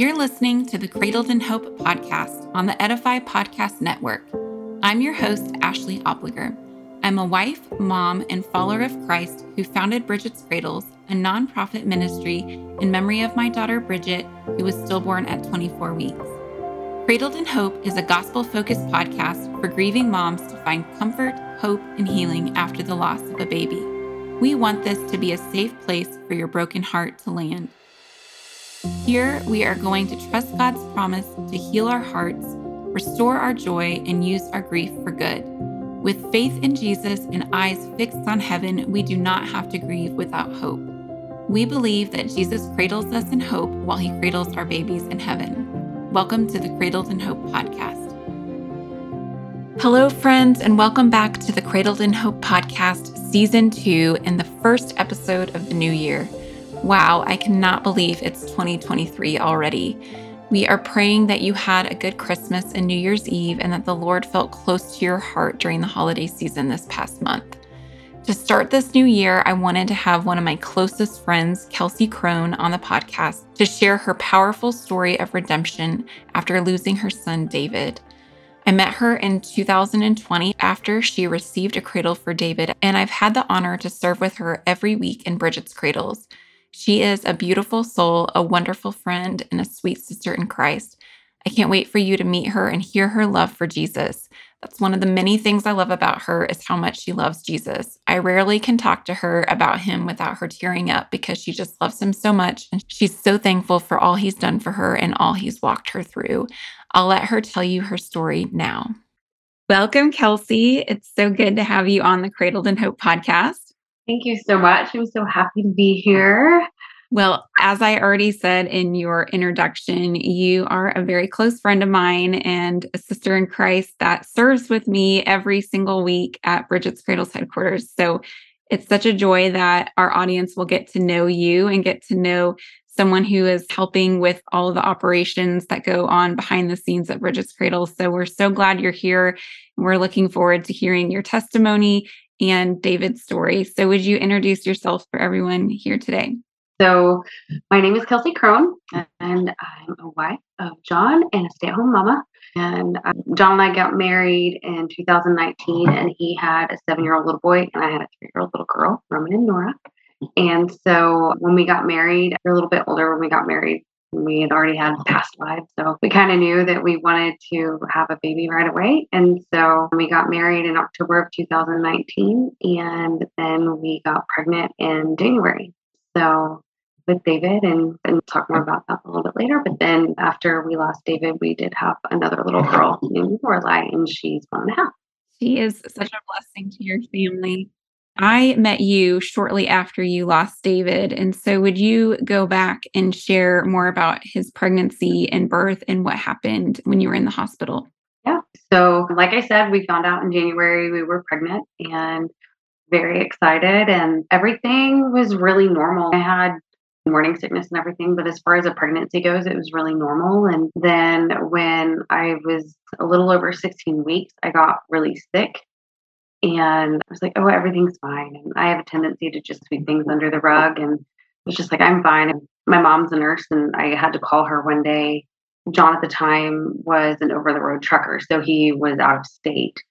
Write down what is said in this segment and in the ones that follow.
You're listening to the Cradled in Hope podcast on the Edify Podcast Network. I'm your host, Ashley Opliger. I'm a wife, mom, and follower of Christ who founded Bridget's Cradles, a nonprofit ministry in memory of my daughter Bridget, who was stillborn at 24 weeks. Cradled in Hope is a gospel focused podcast for grieving moms to find comfort, hope, and healing after the loss of a baby. We want this to be a safe place for your broken heart to land. Here, we are going to trust God's promise to heal our hearts, restore our joy, and use our grief for good. With faith in Jesus and eyes fixed on heaven, we do not have to grieve without hope. We believe that Jesus cradles us in hope while he cradles our babies in heaven. Welcome to the Cradled in Hope podcast. Hello, friends, and welcome back to the Cradled in Hope podcast, season two, and the first episode of the new year. Wow, I cannot believe it's 2023 already. We are praying that you had a good Christmas and New Year's Eve and that the Lord felt close to your heart during the holiday season this past month. To start this new year, I wanted to have one of my closest friends, Kelsey Crone, on the podcast to share her powerful story of redemption after losing her son, David. I met her in 2020 after she received a cradle for David, and I've had the honor to serve with her every week in Bridget's Cradles. She is a beautiful soul, a wonderful friend, and a sweet sister in Christ. I can't wait for you to meet her and hear her love for Jesus. That's one of the many things I love about her is how much she loves Jesus. I rarely can talk to her about him without her tearing up because she just loves him so much and she's so thankful for all he's done for her and all he's walked her through. I'll let her tell you her story now. Welcome, Kelsey. It's so good to have you on the Cradled in Hope podcast. Thank you so much. I'm so happy to be here. Well, as I already said in your introduction, you are a very close friend of mine and a sister in Christ that serves with me every single week at Bridget's Cradles headquarters. So it's such a joy that our audience will get to know you and get to know someone who is helping with all of the operations that go on behind the scenes at Bridget's Cradles. So we're so glad you're here. And we're looking forward to hearing your testimony and David's story. So, would you introduce yourself for everyone here today? So, my name is Kelsey Crone, and I'm a wife of John and a stay at home mama. And um, John and I got married in 2019, and he had a seven year old little boy, and I had a three year old little girl, Roman and Nora. And so, when we got married, we're a little bit older when we got married, we had already had past lives. So we kind of knew that we wanted to have a baby right away. And so we got married in October of 2019 and then we got pregnant in January. So with David and, and talk more about that a little bit later. But then after we lost David, we did have another little girl named Lorelai and she's one and a half. She is such a blessing to your family. I met you shortly after you lost David. And so, would you go back and share more about his pregnancy and birth and what happened when you were in the hospital? Yeah. So, like I said, we found out in January we were pregnant and very excited, and everything was really normal. I had morning sickness and everything, but as far as a pregnancy goes, it was really normal. And then when I was a little over 16 weeks, I got really sick and I was like, oh, everything's fine. And I have a tendency to just sweep things under the rug. And it was just like, I'm fine. And my mom's a nurse, and I had to call her one day. John at the time was an over the road trucker, so he was out of state.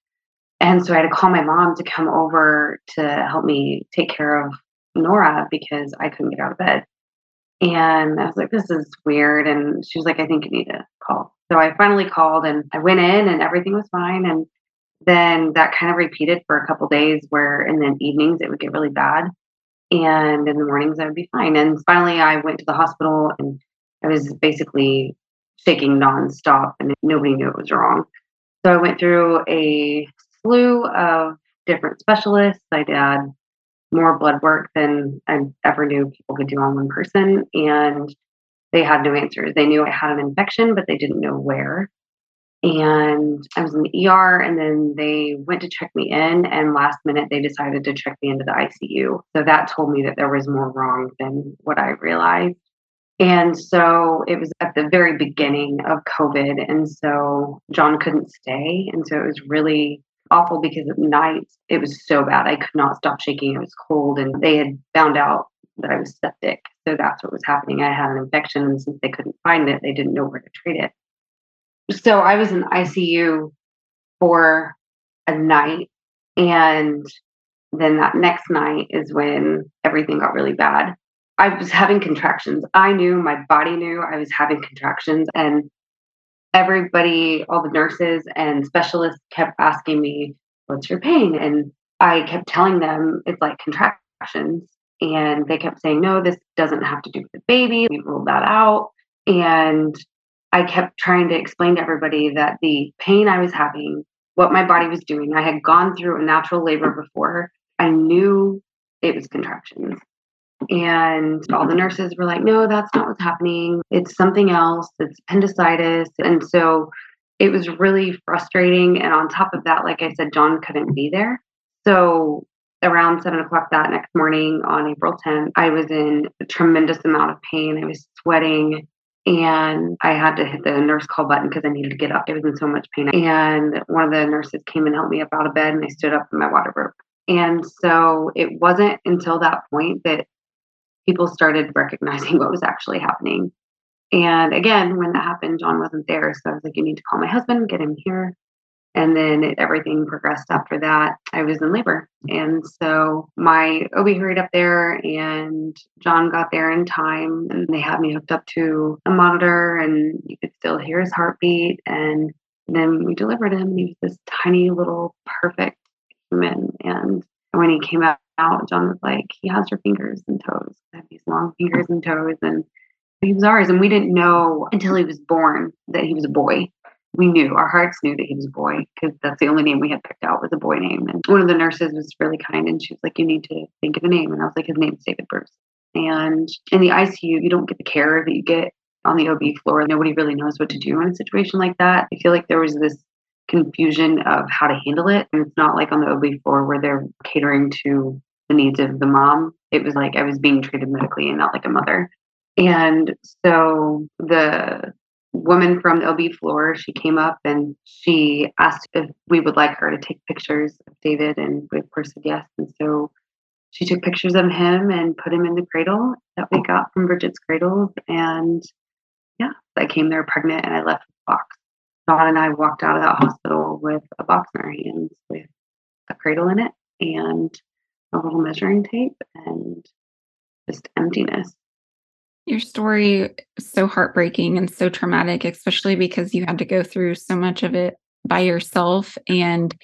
And so I had to call my mom to come over to help me take care of Nora because I couldn't get out of bed. And I was like, this is weird. And she was like, I think you need to call. So I finally called and I went in and everything was fine. And then that kind of repeated for a couple days where in the evenings it would get really bad and in the mornings I would be fine. And finally I went to the hospital and I was basically shaking nonstop and nobody knew it was wrong. So I went through a slew of different specialists. I did more blood work than I ever knew people could do on one person. And they had no answers. They knew I had an infection, but they didn't know where and I was in the ER and then they went to check me in and last minute they decided to check me into the ICU. So that told me that there was more wrong than what I realized. And so it was at the very beginning of COVID. And so John couldn't stay. And so it was really awful because at night it was so bad. I could not stop shaking. It was cold and they had found out that I was septic. So that's what was happening. I had an infection, and since they couldn't find it, they didn't know where to treat it. So I was in ICU for a night. And then that next night is when everything got really bad. I was having contractions. I knew, my body knew I was having contractions. And everybody, all the nurses and specialists kept asking me, What's your pain? And I kept telling them it's like contractions. And they kept saying, No, this doesn't have to do with the baby. We ruled that out. And I kept trying to explain to everybody that the pain I was having, what my body was doing, I had gone through a natural labor before. I knew it was contractions. And all the nurses were like, no, that's not what's happening. It's something else. It's appendicitis. And so it was really frustrating. And on top of that, like I said, John couldn't be there. So around seven o'clock that next morning on April 10th, I was in a tremendous amount of pain. I was sweating and I had to hit the nurse call button because I needed to get up. I was in so much pain. And one of the nurses came and helped me up out of bed and I stood up and my water broke. And so it wasn't until that point that people started recognizing what was actually happening. And again, when that happened, John wasn't there. So I was like, you need to call my husband, get him here. And then it, everything progressed after that. I was in labor. And so my OB hurried up there and John got there in time and they had me hooked up to a monitor and you could still hear his heartbeat. And then we delivered him. He was this tiny little perfect human. And when he came out, John was like, he has your fingers and toes. I have these long fingers and toes. And he was ours. And we didn't know until he was born that he was a boy we knew our hearts knew that he was a boy because that's the only name we had picked out was a boy name. And one of the nurses was really kind and she was like, You need to think of a name. And I was like, His name's David Bruce. And in the ICU, you don't get the care that you get on the OB floor. Nobody really knows what to do in a situation like that. I feel like there was this confusion of how to handle it. And it's not like on the OB floor where they're catering to the needs of the mom. It was like I was being treated medically and not like a mother. And so the woman from the OB floor, she came up and she asked if we would like her to take pictures of David, and we of course said yes. And so she took pictures of him and put him in the cradle that we got from Bridget's Cradles. And yeah, I came there pregnant and I left with a box. John and I walked out of that hospital with a box in our hands with a cradle in it and a little measuring tape and just emptiness. Your story is so heartbreaking and so traumatic, especially because you had to go through so much of it by yourself. And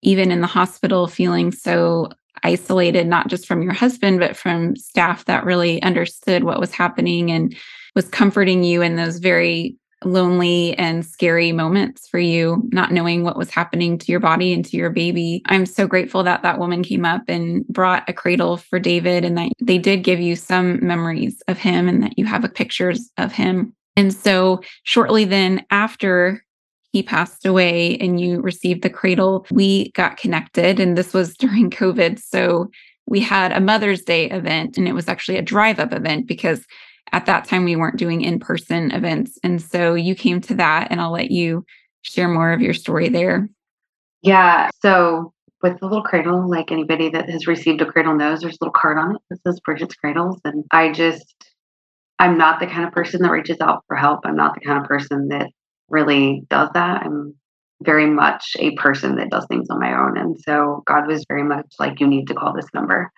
even in the hospital, feeling so isolated, not just from your husband, but from staff that really understood what was happening and was comforting you in those very lonely and scary moments for you, not knowing what was happening to your body and to your baby. I'm so grateful that that woman came up and brought a cradle for David and that they did give you some memories of him and that you have pictures of him. And so, shortly then after he passed away and you received the cradle, we got connected. And this was during COVID. So, we had a Mother's Day event, and it was actually a drive up event because at that time we weren't doing in-person events. And so you came to that and i'll let you share more of your story there. Yeah so with the little cradle like anybody that has received a cradle knows there's a little card on it that says bridget's cradles. And i just i'm not the kind of person that reaches out for help. I'm not the kind of person that really does that. I'm very much a person that does things on my own. And so god was very much like you need to call this number.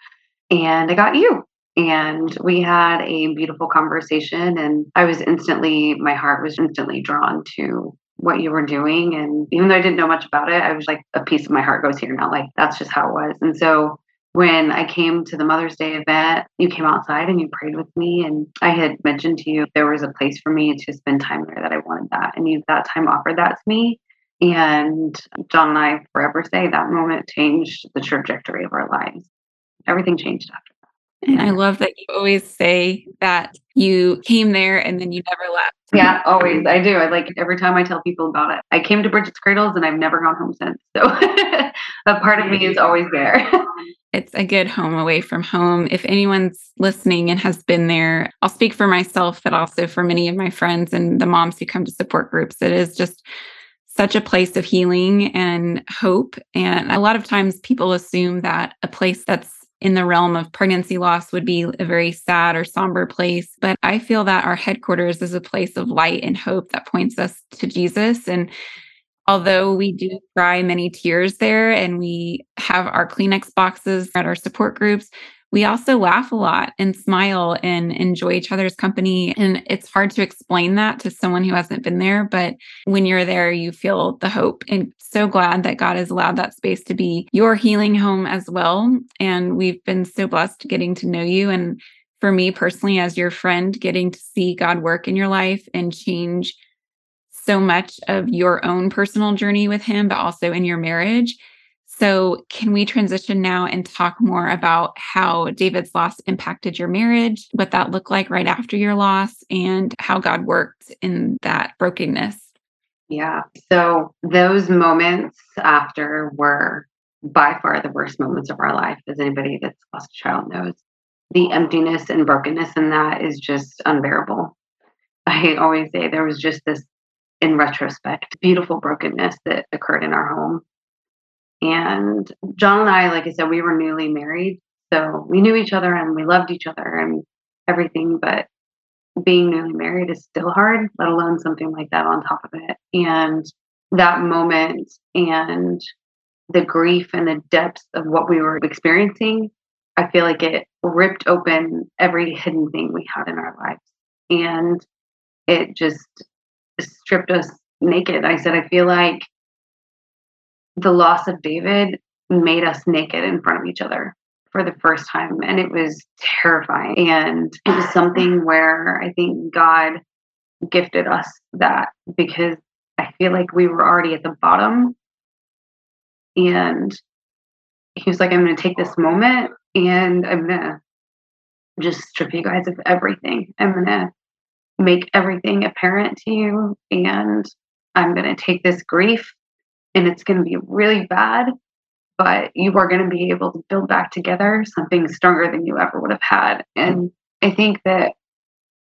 And i got you and we had a beautiful conversation and i was instantly my heart was instantly drawn to what you were doing and even though i didn't know much about it i was like a piece of my heart goes here now like that's just how it was. And so when i came to the mother's day event you came outside and you prayed with me and i had mentioned to you there was a place for me to spend time there that i wanted that and you that time offered that to me. And john and i forever say that moment changed the trajectory of our lives. Everything changed after and I love that you always say that you came there and then you never left. Yeah, always. I do. I like every time I tell people about it. I came to Bridget's Cradles and I've never gone home since. So a part of me is always there. it's a good home away from home. If anyone's listening and has been there, I'll speak for myself, but also for many of my friends and the moms who come to support groups. It is just such a place of healing and hope. And a lot of times people assume that a place that's in the realm of pregnancy loss would be a very sad or somber place. But I feel that our headquarters is a place of light and hope that points us to Jesus. And although we do cry many tears there and we have our Kleenex boxes at our support groups, we also laugh a lot and smile and enjoy each other's company. And it's hard to explain that to someone who hasn't been there. But when you're there, you feel the hope. And so glad that God has allowed that space to be your healing home as well. And we've been so blessed getting to know you. And for me personally, as your friend, getting to see God work in your life and change so much of your own personal journey with Him, but also in your marriage so, can we transition now and talk more about how David's loss impacted your marriage, what that looked like right after your loss, and how God worked in that brokenness? Yeah. So, those moments after were by far the worst moments of our life, as anybody that's lost a child knows. The emptiness and brokenness in that is just unbearable. I always say there was just this, in retrospect, beautiful brokenness that occurred in our home and John and I, like I said, we were newly married. So we knew each other and we loved each other and everything. But being newly married is still hard, let alone something like that on top of it. And that moment and the grief and the depths of what we were experiencing, I feel like it ripped open every hidden thing we had in our lives. And it just stripped us naked. I said, I feel like the loss of David made us naked in front of each other for the first time. And it was terrifying. And it was something where I think God gifted us that because I feel like we were already at the bottom. And he was like, I'm going to take this moment and I'm going to just strip you guys of everything. I'm going to make everything apparent to you. And I'm going to take this grief and it's going to be really bad, but you are going to be able to build back together something stronger than you ever would have had. And I think that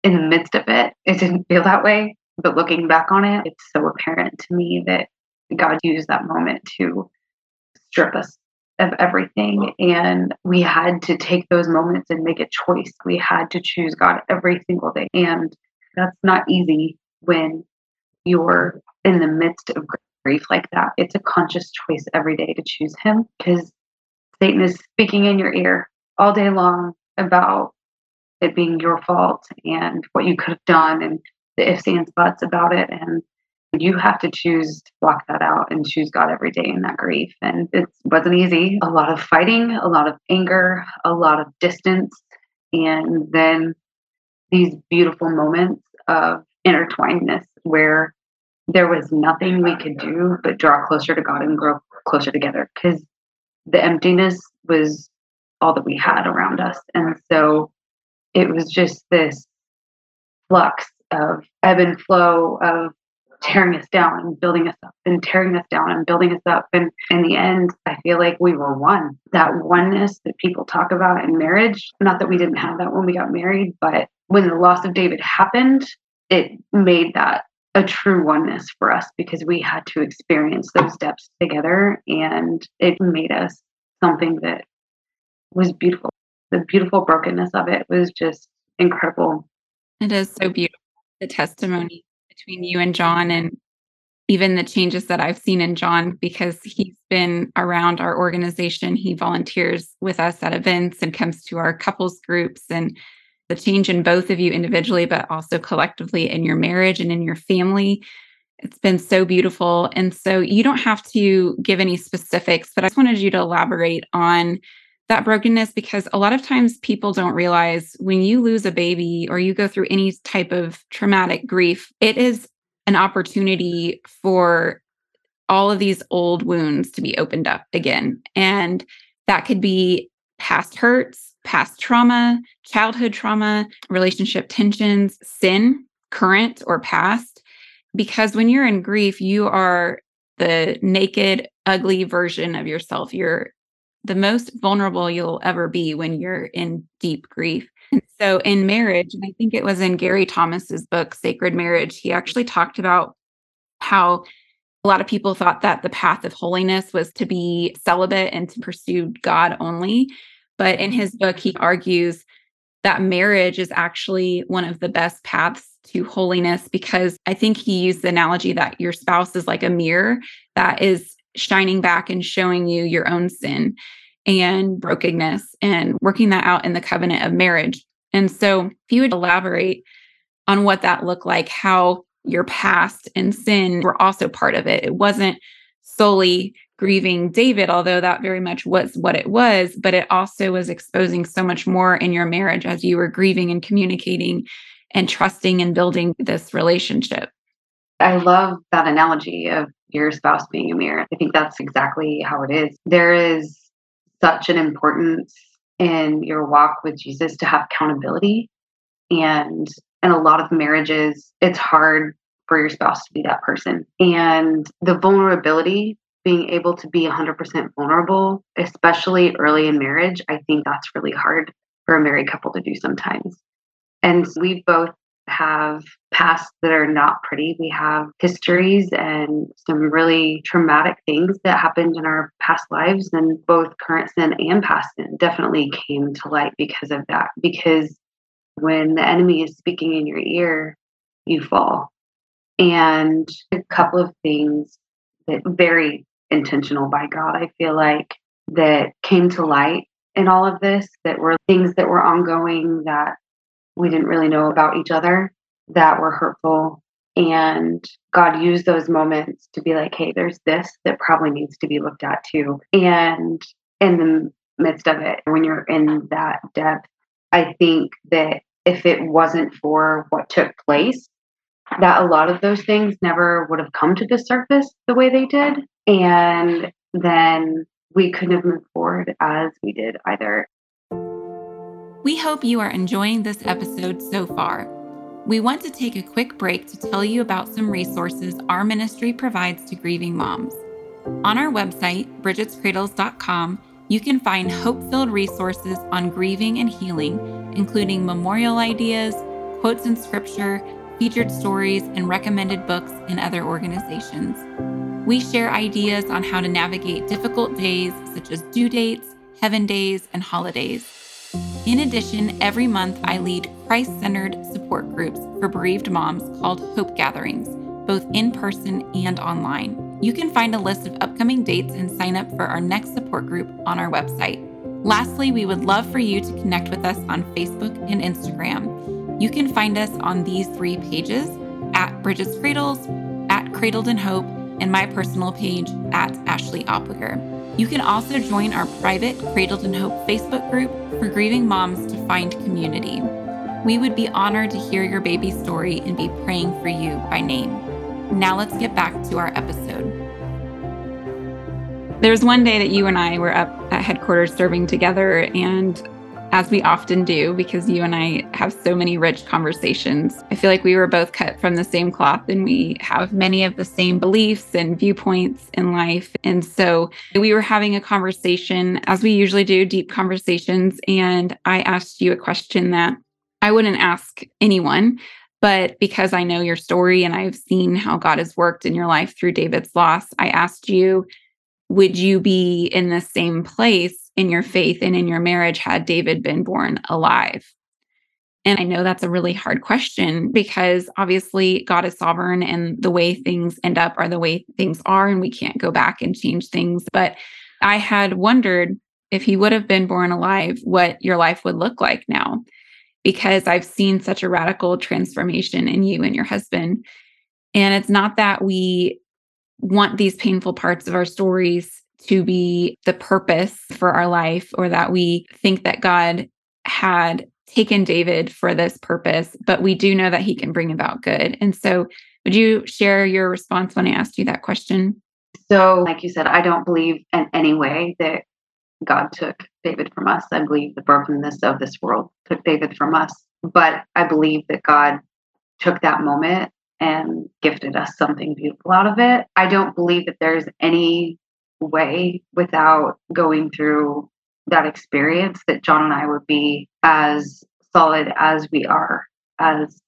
in the midst of it, it didn't feel that way. But looking back on it, it's so apparent to me that God used that moment to strip us of everything. And we had to take those moments and make a choice. We had to choose God every single day. And that's not easy when you're in the midst of grief like that. It's a conscious choice every day to choose him because Satan is speaking in your ear all day long about it being your fault and what you could have done and the ifs and buts about it. And you have to choose to block that out and choose God every day in that grief. And it wasn't easy. A lot of fighting, a lot of anger, a lot of distance. And then these beautiful moments of intertwinedness where there was nothing we could do but draw closer to God and grow closer together because the emptiness was all that we had around us. And so it was just this flux of ebb and flow of tearing us down and building us up and tearing us down and building us up. And in the end, I feel like we were one. That oneness that people talk about in marriage, not that we didn't have that when we got married, but when the loss of David happened, it made that a true oneness for us because we had to experience those depths together and it made us something that was beautiful. The beautiful brokenness of it was just incredible. It is so beautiful. The testimony between you and John and even the changes that I've seen in John because he's been around our organization. He volunteers with us at events and comes to our couples groups and the change in both of you individually, but also collectively in your marriage and in your family. It's been so beautiful. And so you don't have to give any specifics, but I just wanted you to elaborate on that brokenness because a lot of times people don't realize when you lose a baby or you go through any type of traumatic grief, it is an opportunity for all of these old wounds to be opened up again. And that could be past hurts, past trauma, childhood trauma, relationship tensions, sin, current or past. Because when you're in grief, you are the naked, ugly version of yourself. You're the most vulnerable you'll ever be when you're in deep grief. And so in marriage, and I think it was in Gary Thomas's book, Sacred Marriage, he actually talked about how a lot of people thought that the path of holiness was to be celibate and to pursue God only. But in his book, he argues that marriage is actually one of the best paths to holiness because I think he used the analogy that your spouse is like a mirror that is shining back and showing you your own sin and brokenness and working that out in the covenant of marriage. And so, if you would elaborate on what that looked like, how your past and sin were also part of it. It wasn't solely grieving David, although that very much was what it was, but it also was exposing so much more in your marriage as you were grieving and communicating and trusting and building this relationship. I love that analogy of your spouse being a mirror. I think that's exactly how it is. There is such an importance in your walk with Jesus to have accountability. And in a lot of marriages, it's hard for your spouse to be that person. And the vulnerability, being able to be 100% vulnerable, especially early in marriage, I think that's really hard for a married couple to do sometimes. And we both have pasts that are not pretty. We have histories and some really traumatic things that happened in our past lives, and both current sin and past sin definitely came to light because of that. Because when the enemy is speaking in your ear, you fall. And a couple of things that very intentional by God, I feel like, that came to light in all of this that were things that were ongoing that we didn't really know about each other that were hurtful. And God used those moments to be like, hey, there's this that probably needs to be looked at too. And in the midst of it, when you're in that depth, I think that if it wasn't for what took place, that a lot of those things never would have come to the surface the way they did. And then we couldn't have moved forward as we did either. We hope you are enjoying this episode so far. We want to take a quick break to tell you about some resources our ministry provides to grieving moms. On our website, bridgetscradles.com, you can find hope filled resources on grieving and healing, including memorial ideas, quotes in scripture, featured stories, and recommended books and other organizations. We share ideas on how to navigate difficult days such as due dates, heaven days, and holidays. In addition, every month I lead Christ centered support groups for bereaved moms called Hope Gatherings, both in person and online. You can find a list of upcoming dates and sign up for our next support group on our website. Lastly, we would love for you to connect with us on Facebook and Instagram. You can find us on these three pages at Bridget's Cradles, at Cradled in Hope, and my personal page at Ashley Opliger. You can also join our private Cradled in Hope Facebook group for grieving moms to find community. We would be honored to hear your baby story and be praying for you by name. Now let's get back to our episode. There was one day that you and I were up at headquarters serving together, and as we often do, because you and I have so many rich conversations, I feel like we were both cut from the same cloth and we have many of the same beliefs and viewpoints in life. And so we were having a conversation, as we usually do, deep conversations. And I asked you a question that I wouldn't ask anyone, but because I know your story and I've seen how God has worked in your life through David's loss, I asked you, would you be in the same place in your faith and in your marriage had David been born alive? And I know that's a really hard question because obviously God is sovereign and the way things end up are the way things are, and we can't go back and change things. But I had wondered if he would have been born alive, what your life would look like now because I've seen such a radical transformation in you and your husband. And it's not that we want these painful parts of our stories to be the purpose for our life or that we think that God had taken David for this purpose, but we do know that he can bring about good. And so, would you share your response when I asked you that question? So, like you said, I don't believe in any way that God took David from us. I believe the brokenness of this world took David from us. But I believe that God took that moment and gifted us something beautiful out of it. I don't believe that there's any way without going through that experience that John and I would be as solid as we are as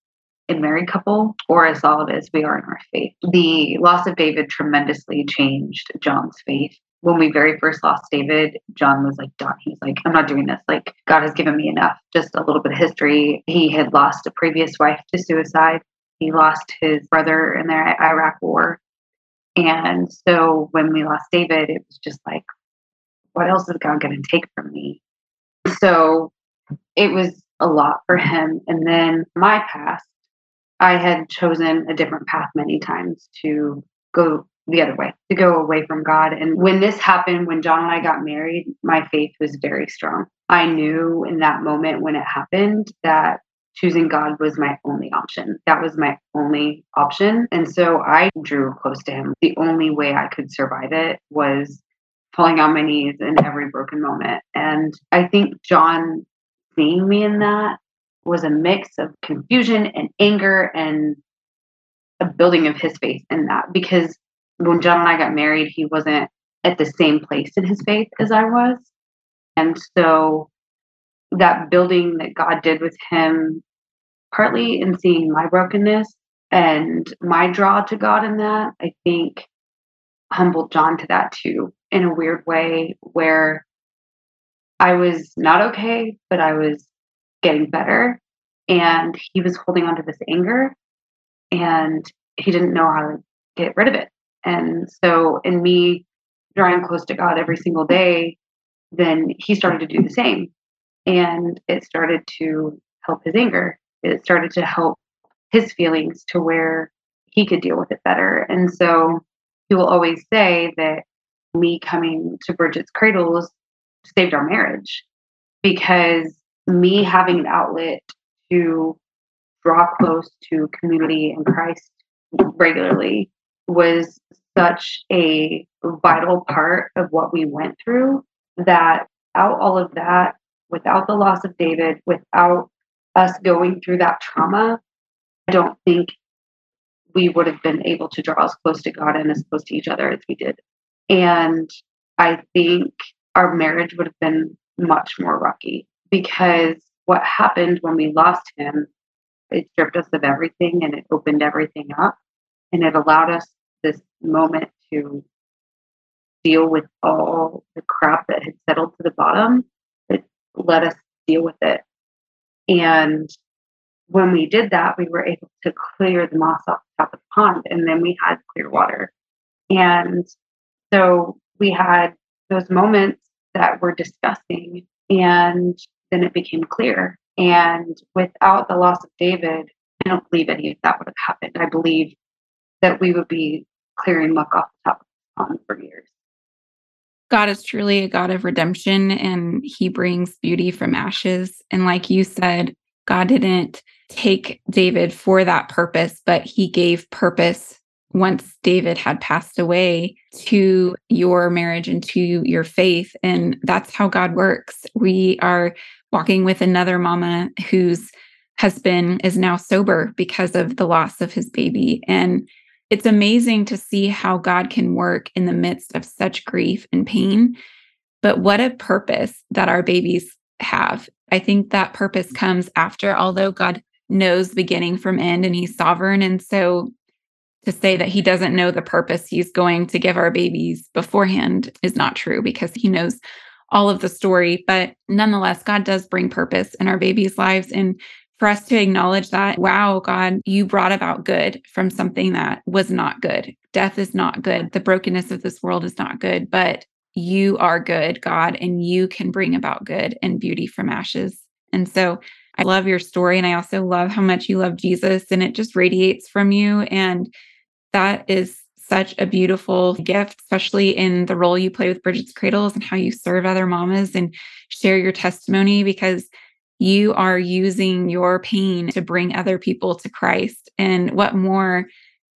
a married couple or as solid as we are in our faith. The loss of David tremendously changed John's faith when we very first lost David, John was like, done. He's like, I'm not doing this. Like, God has given me enough. Just a little bit of history. He had lost a previous wife to suicide. He lost his brother in the Iraq war. And so when we lost David, it was just like, what else is God going to take from me? So it was a lot for him. And then my past, I had chosen a different path many times to go the other way, to go away from God. And when this happened, when John and I got married, my faith was very strong. I knew in that moment when it happened that choosing God was my only option. That was my only option. And so I drew close to him. The only way I could survive it was falling on my knees in every broken moment. And I think John seeing me in that was a mix of confusion and anger and a building of his faith in that because when John and I got married, he wasn't at the same place in his faith as I was. And so that building that God did with him, partly in seeing my brokenness and my draw to God in that, I think humbled John to that too, in a weird way where I was not okay, but I was getting better. And he was holding on to this anger and he didn't know how to get rid of it. And so, in me drawing close to God every single day, then he started to do the same. And it started to help his anger. It started to help his feelings to where he could deal with it better. And so he will always say that me coming to Bridget's Cradles saved our marriage because me having an outlet to draw close to community and Christ regularly was such a vital part of what we went through that out all of that, without the loss of David, without us going through that trauma, I don't think we would have been able to draw as close to God and as close to each other as we did. And I think our marriage would have been much more rocky because what happened when we lost him, it stripped us of everything and it opened everything up. And it allowed us this moment to deal with all the crap that had settled to the bottom. It let us deal with it. And when we did that, we were able to clear the moss off the top of the pond, and then we had clear water. And so we had those moments that were disgusting, and then it became clear. And without the loss of David, I don't believe any of that would have happened. I believe that we would be clearing muck off the top of the pond for years. God is truly a God of redemption and he brings beauty from ashes. And like you said, God didn't take David for that purpose, but he gave purpose once David had passed away to your marriage and to your faith. And that's how God works. We are walking with another mama whose husband is now sober because of the loss of his baby. And it's amazing to see how God can work in the midst of such grief and pain. But what a purpose that our babies have. I think that purpose comes after, although God knows beginning from end and he's sovereign. And so to say that he doesn't know the purpose he's going to give our babies beforehand is not true because he knows all of the story. But nonetheless, God does bring purpose in our babies' lives. And for us to acknowledge that, wow, God, you brought about good from something that was not good. Death is not good. The brokenness of this world is not good, but you are good, God, and you can bring about good and beauty from ashes. And so I love your story. And I also love how much you love Jesus and it just radiates from you. And that is such a beautiful gift, especially in the role you play with Bridget's Cradles and how you serve other mamas and share your testimony because you are using your pain to bring other people to Christ. And what more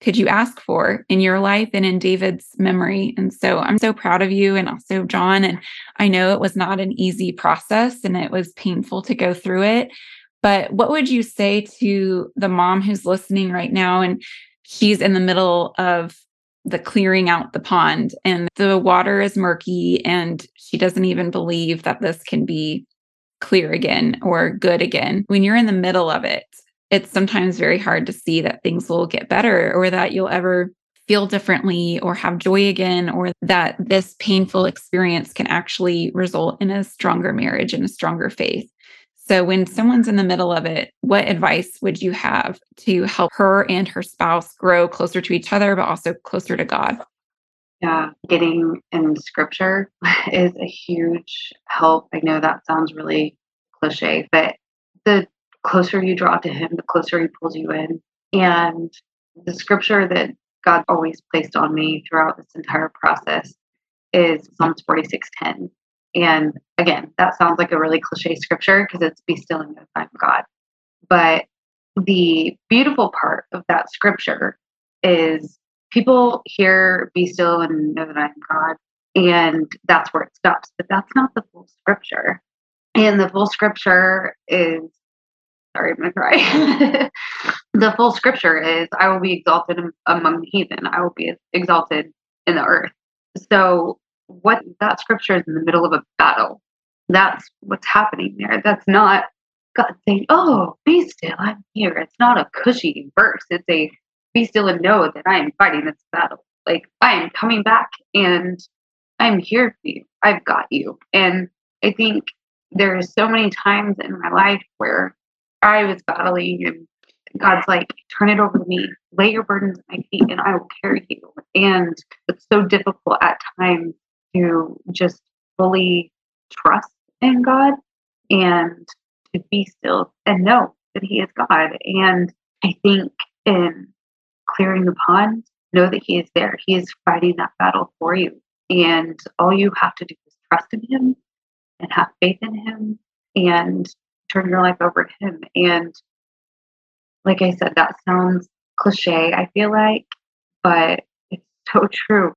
could you ask for in your life and in David's memory? And so I'm so proud of you and also John. And I know it was not an easy process and it was painful to go through it. But what would you say to the mom who's listening right now and she's in the middle of the clearing out the pond and the water is murky and she doesn't even believe that this can be clear again or good again. When you're in the middle of it, it's sometimes very hard to see that things will get better or that you'll ever feel differently or have joy again, or that this painful experience can actually result in a stronger marriage and a stronger faith. So, when someone's in the middle of it, what advice would you have to help her and her spouse grow closer to each other, but also closer to God? Yeah, getting in scripture is a huge help. I know that sounds really cliche, but the closer you draw to Him, the closer He pulls you in. And the scripture that God always placed on me throughout this entire process is Psalms 46:10. And again, that sounds like a really cliche scripture because it's be still and know I'm God. But the beautiful part of that scripture is people hear be still and know that I'm God, and that's where it stops. But that's not the full scripture. And the full scripture is sorry, I'm gonna cry. the full scripture is I will be exalted among the heathen, I will be exalted in the earth. So what that scripture is in the middle of a battle. That's what's happening there. That's not God saying, Oh, be still, I'm here. It's not a cushy verse. It's a be still and know that I am fighting this battle. Like I am coming back and I'm here for you. I've got you. And I think there are so many times in my life where I was battling and God's like, turn it over to me, lay your burdens at my feet, and I will carry you. And it's so difficult at times to just fully trust in God and to be still and know that He is God. And I think in clearing the pond, know that He is there. He is fighting that battle for you. And all you have to do is trust in Him and have faith in Him and turn your life over to Him. And like I said, that sounds cliche, I feel like, but it's so true.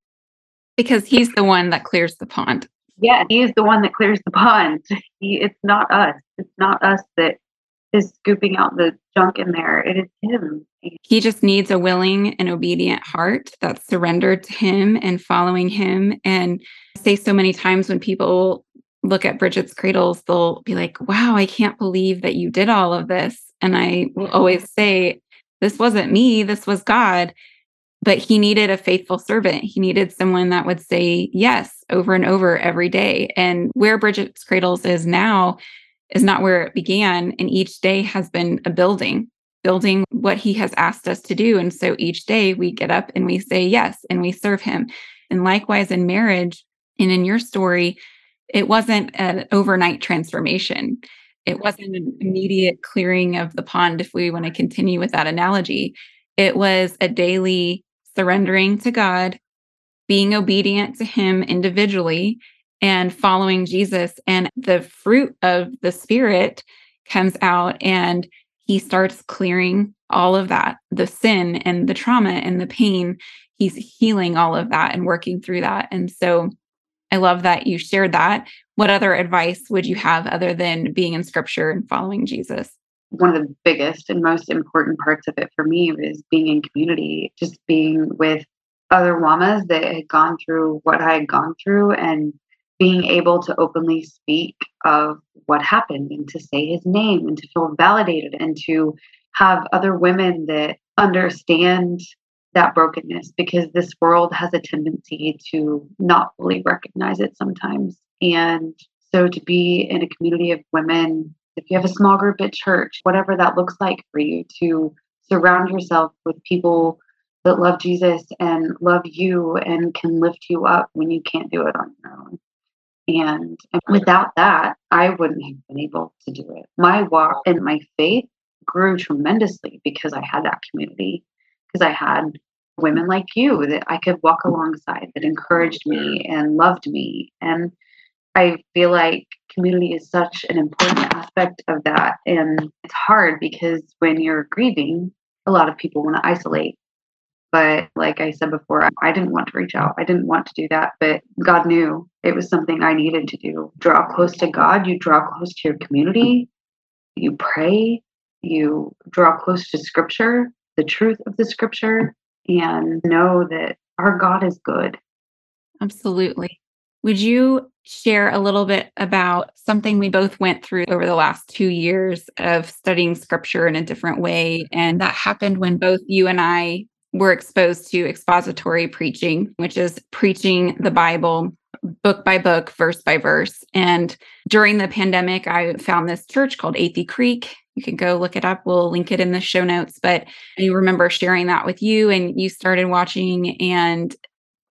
Because He's the one that clears the pond. Yeah, He is the one that clears the pond. He, it's not us. It's not us that is scooping out the junk in there. It is Him. He just needs a willing and obedient heart that's surrendered to Him and following Him. And I say so many times when people look at Bridget's cradles, they'll be like, wow, I can't believe that you did all of this. And I will always say, this wasn't me, this was God. But he needed a faithful servant. He needed someone that would say yes over and over every day. And where Bridget's Cradles is now is not where it began. And each day has been a building, building what he has asked us to do. And so each day we get up and we say yes and we serve him. And likewise in marriage and in your story, it wasn't an overnight transformation. It wasn't an immediate clearing of the pond, if we want to continue with that analogy. It was a daily surrendering to God, being obedient to Him individually, and following Jesus. And the fruit of the Spirit comes out, and He starts clearing all of that the sin and the trauma and the pain. He's healing all of that and working through that. And so I love that you shared that. What other advice would you have other than being in scripture and following Jesus? One of the biggest and most important parts of it for me was being in community, just being with other Wamas that had gone through what I had gone through and being able to openly speak of what happened and to say his name and to feel validated and to have other women that understand that brokenness because this world has a tendency to not fully recognize it sometimes. And so to be in a community of women, if you have a small group at church, whatever that looks like for you, to surround yourself with people that love Jesus and love you and can lift you up when you can't do it on your own. And, without that, I wouldn't have been able to do it. My walk and my faith grew tremendously because I had that community, because I had women like you that I could walk alongside that encouraged me mm. and loved me. And I feel like community is such an important aspect of that. And it's hard because when you're grieving, a lot of people want to isolate. But like I said before, I didn't want to reach out. I didn't want to do that. But God knew it was something I needed to do. Draw close to God, you draw close to your community, you pray, you draw close to scripture, the truth of the scripture, and know that our God is good. Absolutely. Would you share a little bit about something we both went through over the last two years of studying scripture in a different way? And that happened when both you and I were exposed to expository preaching, which is preaching the Bible book by book, verse by verse. And during the pandemic, I found this church called Athey Creek. You can go look it up. We'll link it in the show notes. But I remember sharing that with you, and you started watching, and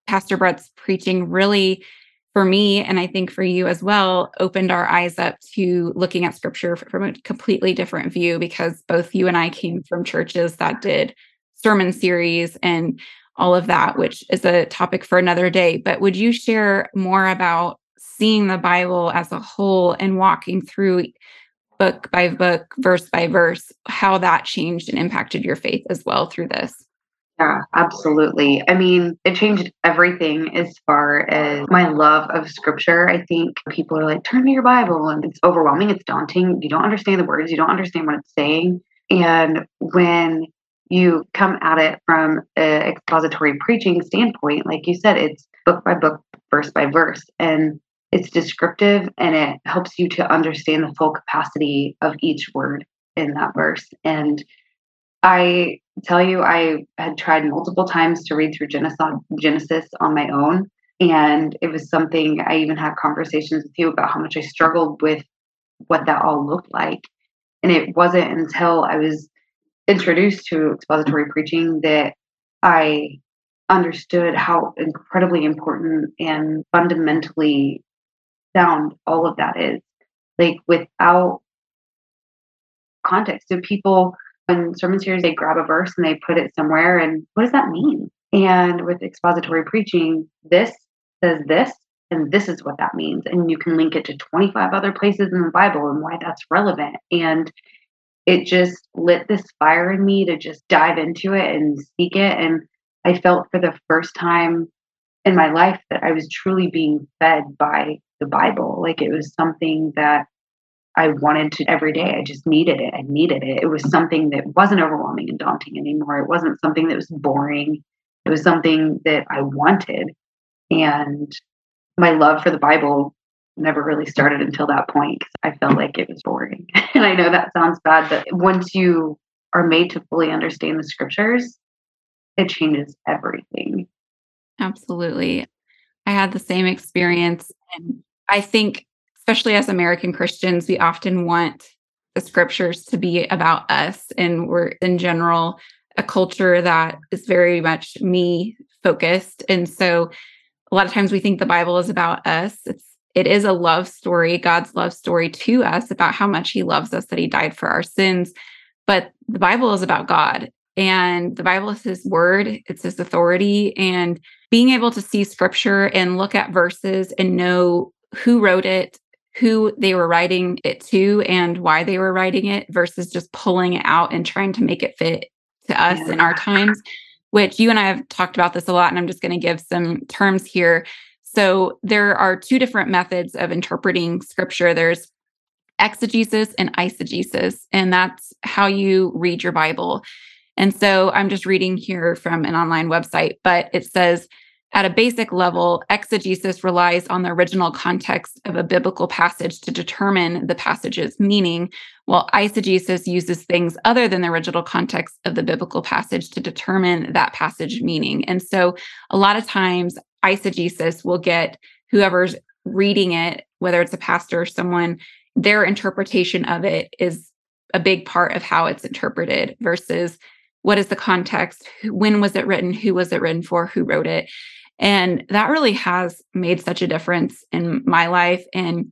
Pastor Brett's preaching really for me, and I think for you as well, opened our eyes up to looking at scripture from a completely different view because both you and I came from churches that did sermon series and all of that, which is a topic for another day. But would you share more about seeing the Bible as a whole and walking through book by book, verse by verse, how that changed and impacted your faith as well through this? Yeah, absolutely. I mean, it changed everything as far as my love of scripture. I think people are like, turn to your Bible, and it's overwhelming, it's daunting. You don't understand the words, you don't understand what it's saying. And when you come at it from an expository preaching standpoint, like you said, it's book by book, verse by verse, and it's descriptive and it helps you to understand the full capacity of each word in that verse. And I tell you, I had tried multiple times to read through Genesis, on my own. And it was something I even had conversations with you about how much I struggled with what that all looked like. And it wasn't until I was introduced to expository preaching that I understood how incredibly important and fundamentally sound all of that is. Like without context, so people in sermon series they grab a verse and they put it somewhere, and what does that mean? And with expository preaching, this says this, and this is what that means, and you can link it to 25 other places in the Bible and why that's relevant. And it just lit this fire in me to just dive into it and seek it. And I felt for the first time in my life that I was truly being fed by the Bible. Like it was something that I wanted to every day. I just needed it. I needed it. It was something that wasn't overwhelming and daunting anymore. It wasn't something that was boring. It was something that I wanted. And my love for the Bible never really started until that point because I felt like it was boring. and I know that sounds bad, but once you are made to fully understand the scriptures, it changes everything. Absolutely. I had the same experience. And I think, especially as American Christians, we often want the scriptures to be about us. And we're in general a culture that is very much me focused. And so a lot of times we think the Bible is about us. It's it is a love story, God's love story to us about how much he loves us, that he died for our sins. But the Bible is about God and the Bible is his word, it's his authority. And being able to see scripture and look at verses and know who wrote it, who they were writing it to, and why they were writing it versus just pulling it out and trying to make it fit to us yeah. in our times, which you and I have talked about this a lot. And I'm just going to give some terms here. So there are two different methods of interpreting scripture. There's exegesis and eisegesis, and that's how you read your Bible. And so I'm just reading here from an online website, but it says at a basic level, exegesis relies on the original context of a biblical passage to determine the passage's meaning, while eisegesis uses things other than the original context of the biblical passage to determine that passage meaning. And so a lot of times eisegesis will get whoever's reading it, whether it's a pastor or someone, their interpretation of it is a big part of how it's interpreted versus what is the context, when was it written, who was it written for, who wrote it. And that really has made such a difference in my life. And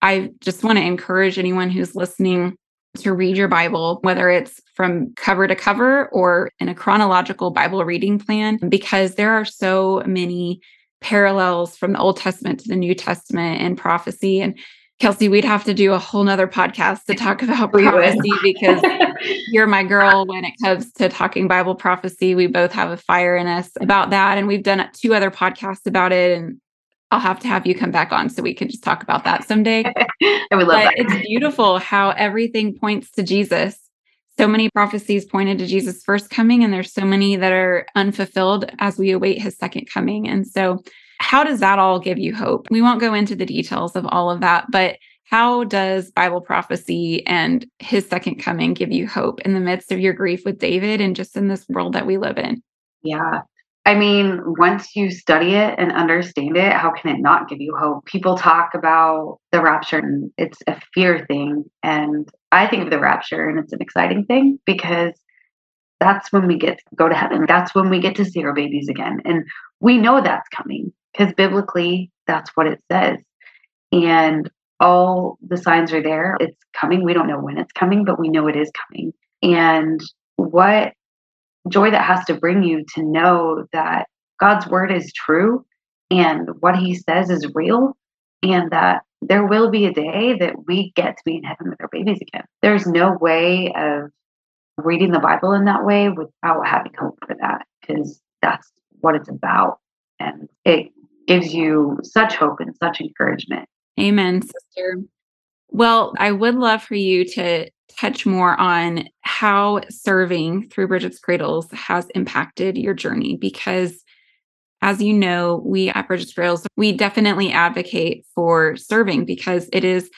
I just want to encourage anyone who's listening to read your Bible, whether it's from cover to cover or in a chronological Bible reading plan, because there are so many parallels from the Old Testament to the New Testament and prophecy. And Kelsey, we'd have to do a whole nother podcast to talk about prophecy because you're my girl when it comes to talking Bible prophecy. We both have a fire in us about that. And we've done two other podcasts about it. And I'll have to have you come back on so we can just talk about that someday. I would love but that. It's beautiful how everything points to Jesus. So many prophecies pointed to Jesus' first coming, and there's so many that are unfulfilled as we await his second coming. And so, how does that all give you hope? We won't go into the details of all of that, but how does Bible prophecy and his second coming give you hope in the midst of your grief with David and just in this world that we live in? Yeah. I mean, once you study it and understand it, how can it not give you hope? People talk about the rapture and it's a fear thing. And I think of the rapture and it's an exciting thing because that's when we get to go to heaven. That's when we get to see our babies again. And we know that's coming because biblically, that's what it says. And all the signs are there. It's coming. We don't know when it's coming, but we know it is coming. And what joy that has to bring you to know that God's word is true and what he says is real and that there will be a day that we get to be in heaven with our babies again. There's no way of reading the Bible in that way without having hope for that because that's what it's about. And it gives you such hope and such encouragement. Amen, sister. Well, I would love for you to touch more on how serving through Bridget's Cradles has impacted your journey because as you know, we at Bridget's Cradles, we definitely advocate for serving because it is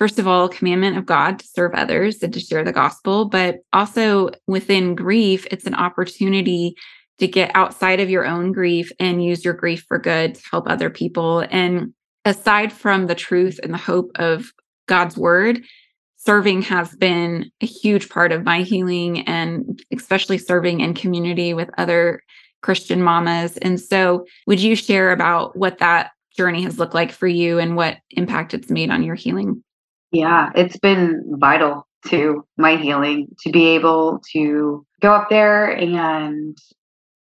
first of all, a commandment of God to serve others and to share the gospel, but also within grief, it's an opportunity to get outside of your own grief and use your grief for good to help other people. And aside from the truth and the hope of God's word, serving has been a huge part of my healing and especially serving in community with other Christian mamas. And so, would you share about what that journey has looked like for you and what impact it's made on your healing? Yeah, it's been vital to my healing to be able to go up there and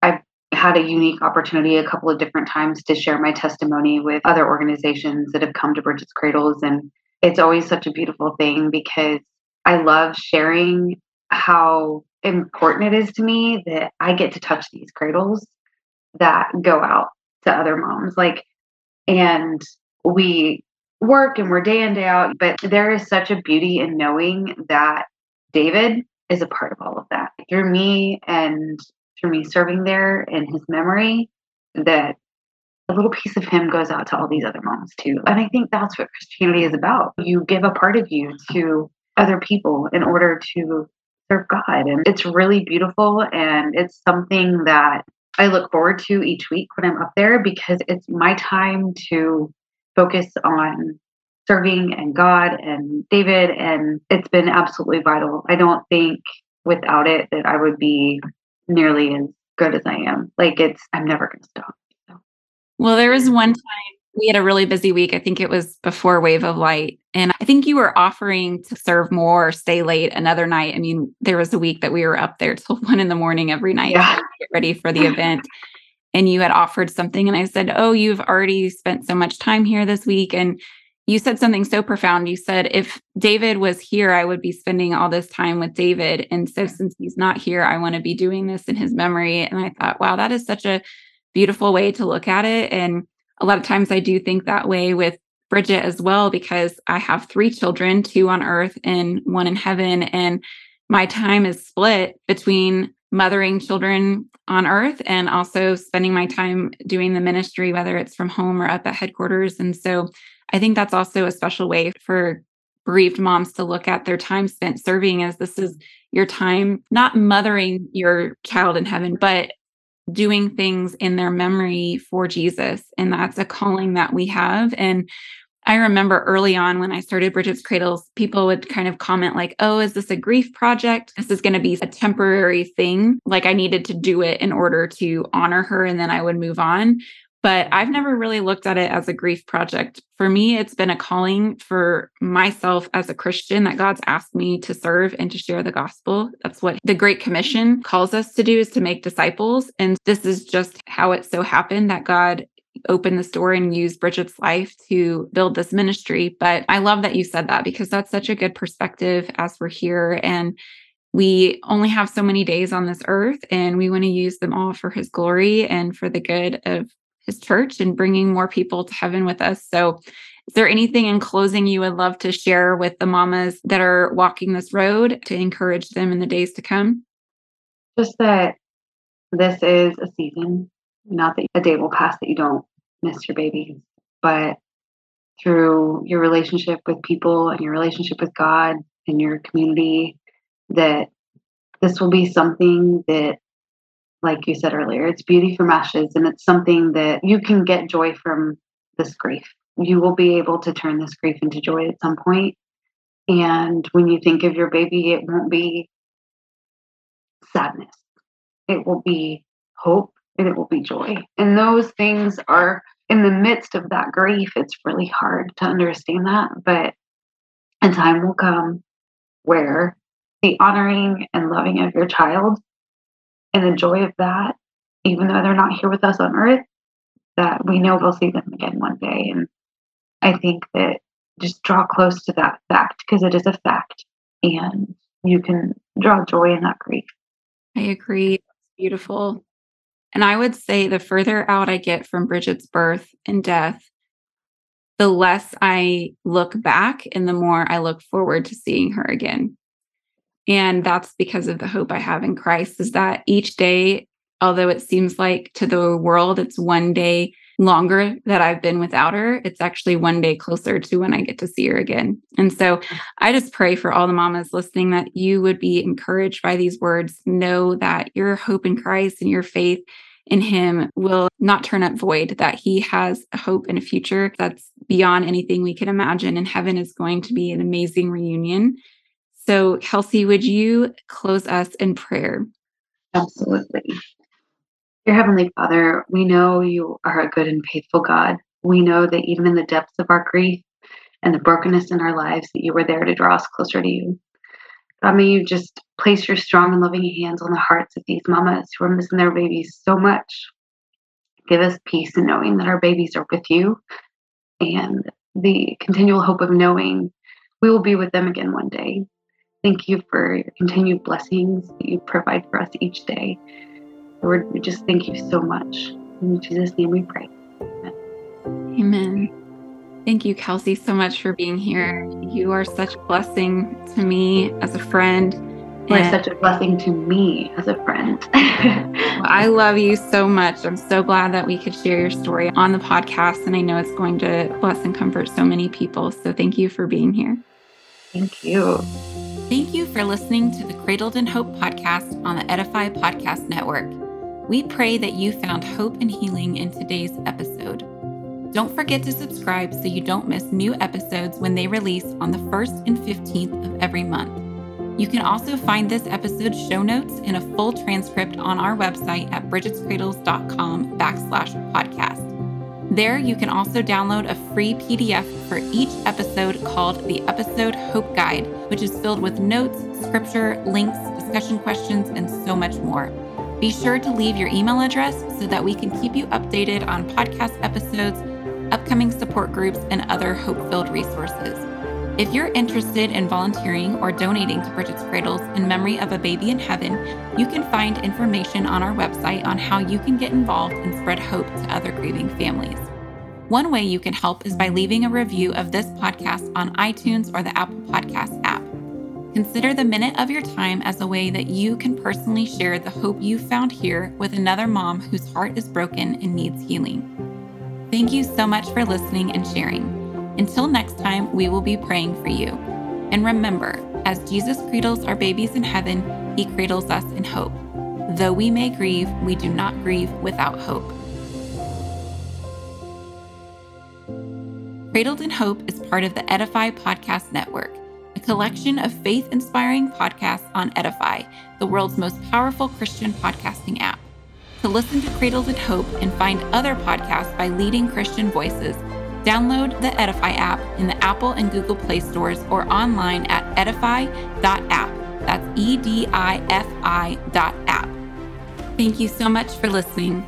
I've had a unique opportunity a couple of different times to share my testimony with other organizations that have come to Bridget's Cradles and it's always such a beautiful thing because I love sharing how important it is to me that I get to touch these cradles that go out to other moms like and we work and we're day in, day out. But there is such a beauty in knowing that David is a part of all of that. Through me and through me serving there in his memory, that a little piece of him goes out to all these other moms too. And I think that's what Christianity is about. You give a part of you to other people in order to serve God. And it's really beautiful. And it's something that I look forward to each week when I'm up there because it's my time to focus on serving and God and David. And it's been absolutely vital. I don't think without it that I would be nearly as good as I am. Like it's, I'm never going to stop. Well, there was mm. one time we had a really busy week. I think it was before Wave of Light. And I think you were offering to serve more or stay late another night. I mean, there was a week that we were up there till one in the morning every night yeah. to get ready for the event and you had offered something and I said, "Oh, you've already spent so much time here this week and you said something so profound. You said if David was here, I would be spending all this time with David and so since he's not here, I want to be doing this in his memory." And I thought, "Wow, that is such a beautiful way to look at it." And a lot of times I do think that way with Bridget as well because I have three children, two on earth and one in heaven and my time is split between mothering children on earth and also spending my time doing the ministry, whether it's from home or up at headquarters. And so I think that's also a special way for bereaved moms to look at their time spent serving as this is your time, not mothering your child in heaven, but doing things in their memory for Jesus. And that's a calling that we have. And I remember early on when I started Bridget's Cradles, people would kind of comment, like, oh, is this a grief project? This is going to be a temporary thing. Like, I needed to do it in order to honor her and then I would move on. But I've never really looked at it as a grief project. For me, it's been a calling for myself as a Christian that God's asked me to serve and to share the gospel. That's what the Great Commission calls us to do is to make disciples. And this is just how it so happened that God opened this door and used Bridget's life to build this ministry. But I love that you said that because that's such a good perspective as we're here. And we only have so many days on this earth, and we want to use them all for his glory and for the good of his church and bringing more people to heaven with us. So, is there anything in closing you would love to share with the mamas that are walking this road to encourage them in the days to come? Just that this is a season, not that a day will pass that you don't miss your babies, but through your relationship with people and your relationship with God and your community, that this will be something that like you said earlier, it's beauty from ashes, and it's something that you can get joy from this grief. You will be able to turn this grief into joy at some point. And when you think of your baby, it won't be sadness, it will be hope and it will be joy. And those things are in the midst of that grief. It's really hard to understand that, but a time will come where the honoring and loving of your child and the joy of that, even though they're not here with us on earth, that we know we'll see them again one day. And I think that just draw close to that fact because it is a fact and you can draw joy in that grief. I agree. It's beautiful. And I would say the further out I get from Bridget's birth and death, the less I look back and the more I look forward to seeing her again. And that's because of the hope I have in Christ is that each day, although it seems like to the world it's one day longer that I've been without her, it's actually one day closer to when I get to see her again. And so I just pray for all the mamas listening that you would be encouraged by these words. Know that your hope in Christ and your faith in him will not turn up void, that he has a hope and a future that's beyond anything we can imagine. And heaven is going to be an amazing reunion. So, Kelsey, would you close us in prayer? Absolutely. Dear Heavenly Father, we know you are a good and faithful God. We know that even in the depths of our grief and the brokenness in our lives, that you were there to draw us closer to you. God, may you just place your strong and loving hands on the hearts of these mamas who are missing their babies so much. Give us peace in knowing that our babies are with you and the continual hope of knowing we will be with them again one day. Thank you for your continued blessings that you provide for us each day. Lord, we just thank you so much. In Jesus' name we pray. Amen. Amen. Thank you, Kelsey, so much for being here. You are such a blessing to me as a friend. You are such a blessing to me as a friend. I love you so much. I'm so glad that we could share your story on the podcast. And I know it's going to bless and comfort so many people. So thank you for being here. Thank you. Thank you for listening to the Cradled in Hope podcast on the Edify Podcast Network. We pray that you found hope and healing in today's episode. Don't forget to subscribe so you don't miss new episodes when they release on the 1st and 15th of every month. You can also find this episode's show notes and a full transcript on our website at bridgetscradles.com backslash podcast. There, you can also download a free PDF for each episode called the Episode Hope Guide, which is filled with notes, scripture, links, discussion questions, and so much more. Be sure to leave your email address so that we can keep you updated on podcast episodes upcoming support groups, and other hope filled resources. If you're interested in volunteering or donating to Bridget's Cradles in memory of a baby in heaven, you can find information on our website on how you can get involved and spread hope to other grieving families. One way you can help is by leaving a review of this podcast on iTunes or the Apple Podcast app. Consider the minute of your time as a way that you can personally share the hope you found here with another mom whose heart is broken and needs healing. Thank you so much for listening and sharing. Until next time, we will be praying for you. And remember, as Jesus cradles our babies in heaven, he cradles us in hope. Though we may grieve, we do not grieve without hope. Cradled in Hope is part of the Edify Podcast Network, a collection of faith inspiring podcasts on Edify, the world's most powerful Christian podcasting app. To listen to Cradled in Hope and find other podcasts by leading Christian voices, download the Edify app in the Apple and Google Play stores or online at edify.app. That's E D I F I dot app. Thank you so much for listening.